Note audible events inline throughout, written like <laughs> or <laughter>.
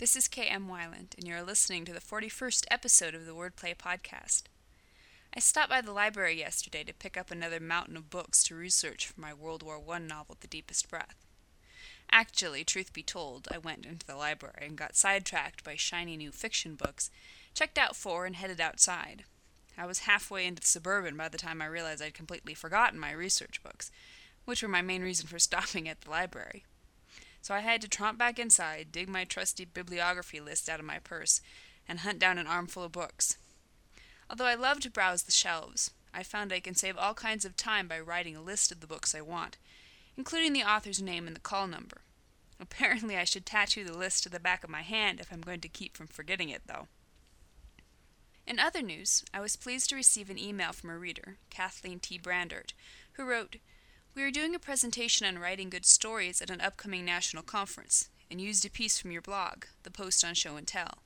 This is K.M. Weiland, and you're listening to the 41st episode of the Wordplay Podcast. I stopped by the library yesterday to pick up another mountain of books to research for my World War I novel, The Deepest Breath. Actually, truth be told, I went into the library and got sidetracked by shiny new fiction books, checked out four, and headed outside. I was halfway into the suburban by the time I realized I'd completely forgotten my research books, which were my main reason for <laughs> stopping at the library so I had to tromp back inside, dig my trusty bibliography list out of my purse, and hunt down an armful of books. Although I love to browse the shelves, I found I can save all kinds of time by writing a list of the books I want, including the author's name and the call number. Apparently, I should tattoo the list to the back of my hand if I'm going to keep from forgetting it, though. In other news, I was pleased to receive an email from a reader, Kathleen T. Brandert, who wrote, we are doing a presentation on writing good stories at an upcoming national conference and used a piece from your blog, the post on Show and Tell.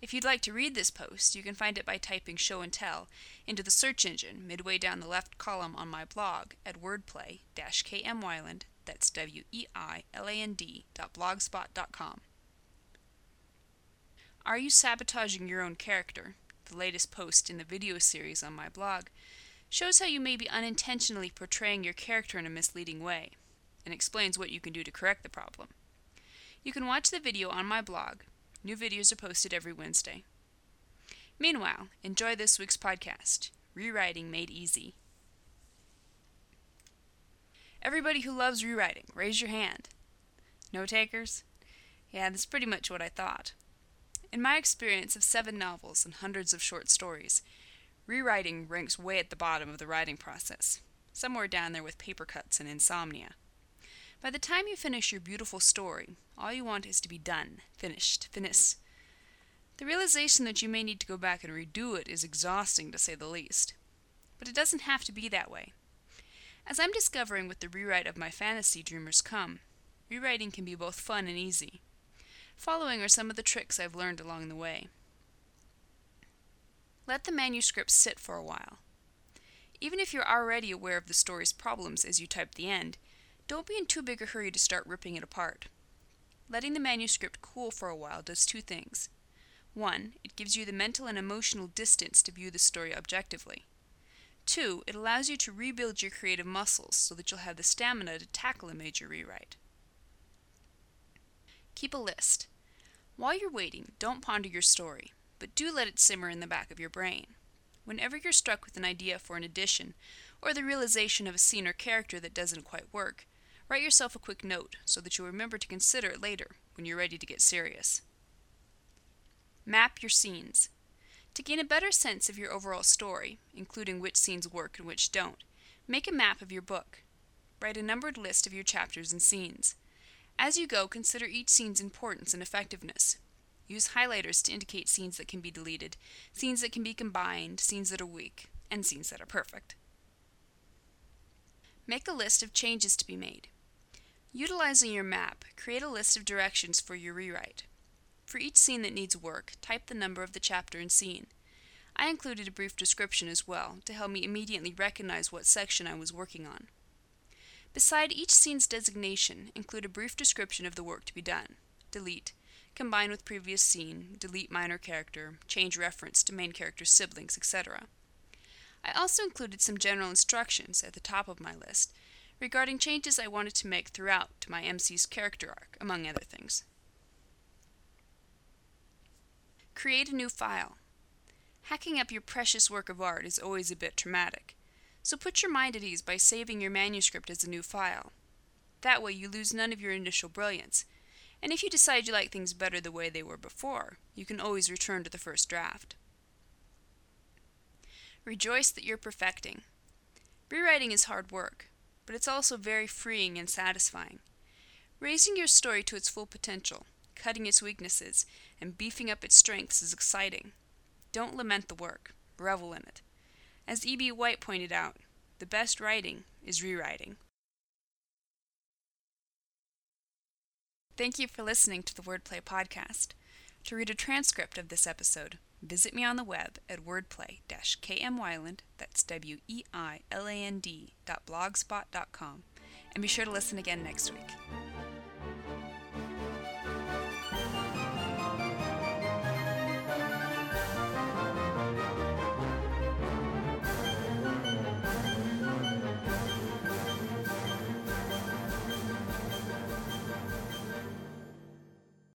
If you'd like to read this post, you can find it by typing Show and Tell into the search engine midway down the left column on my blog at wordplay-kmweiland, that's W-E-I-L-A-N-D dot blogspot dot com. Are you sabotaging your own character? The latest post in the video series on my blog shows how you may be unintentionally portraying your character in a misleading way, and explains what you can do to correct the problem. You can watch the video on my blog. New videos are posted every Wednesday. Meanwhile, enjoy this week's podcast Rewriting Made Easy. Everybody who loves rewriting, raise your hand. No takers? Yeah, that's pretty much what I thought. In my experience of seven novels and hundreds of short stories, Rewriting ranks way at the bottom of the writing process, somewhere down there with paper cuts and insomnia. By the time you finish your beautiful story, all you want is to be done, finished, finis. The realization that you may need to go back and redo it is exhausting to say the least. But it doesn't have to be that way. As I'm discovering with the rewrite of my fantasy Dreamers Come, rewriting can be both fun and easy. Following are some of the tricks I've learned along the way. Let the manuscript sit for a while. Even if you're already aware of the story's problems as you type the end, don't be in too big a hurry to start ripping it apart. Letting the manuscript cool for a while does two things. One, it gives you the mental and emotional distance to view the story objectively. Two, it allows you to rebuild your creative muscles so that you'll have the stamina to tackle a major rewrite. Keep a list. While you're waiting, don't ponder your story but do let it simmer in the back of your brain. Whenever you're struck with an idea for an addition, or the realization of a scene or character that doesn't quite work, write yourself a quick note so that you'll remember to consider it later when you're ready to get serious. Map your scenes. To gain a better sense of your overall story, including which scenes work and which don't, make a map of your book. Write a numbered list of your chapters and scenes. As you go, consider each scene's importance and effectiveness. Use highlighters to indicate scenes that can be deleted, scenes that can be combined, scenes that are weak, and scenes that are perfect. Make a list of changes to be made. Utilizing your map, create a list of directions for your rewrite. For each scene that needs work, type the number of the chapter and scene. I included a brief description as well to help me immediately recognize what section I was working on. Beside each scene's designation, include a brief description of the work to be done. Delete, combine with previous scene, delete minor character, change reference to main character's siblings, etc. I also included some general instructions at the top of my list regarding changes I wanted to make throughout to my MC's character arc, among other things. Create a new file. Hacking up your precious work of art is always a bit traumatic, so put your mind at ease by saving your manuscript as a new file. That way you lose none of your initial brilliance and if you decide you like things better the way they were before, you can always return to the first draft. Rejoice that you're perfecting. Rewriting is hard work, but it's also very freeing and satisfying. Raising your story to its full potential, cutting its weaknesses, and beefing up its strengths is exciting. Don't lament the work, revel in it. As E.B. White pointed out, the best writing is rewriting. Thank you for listening to the Wordplay Podcast. To read a transcript of this episode, visit me on the web at wordplay-kmweiland, that's W-E-I-L-A-N-D dot blogspot dot com, and be sure to listen again next week.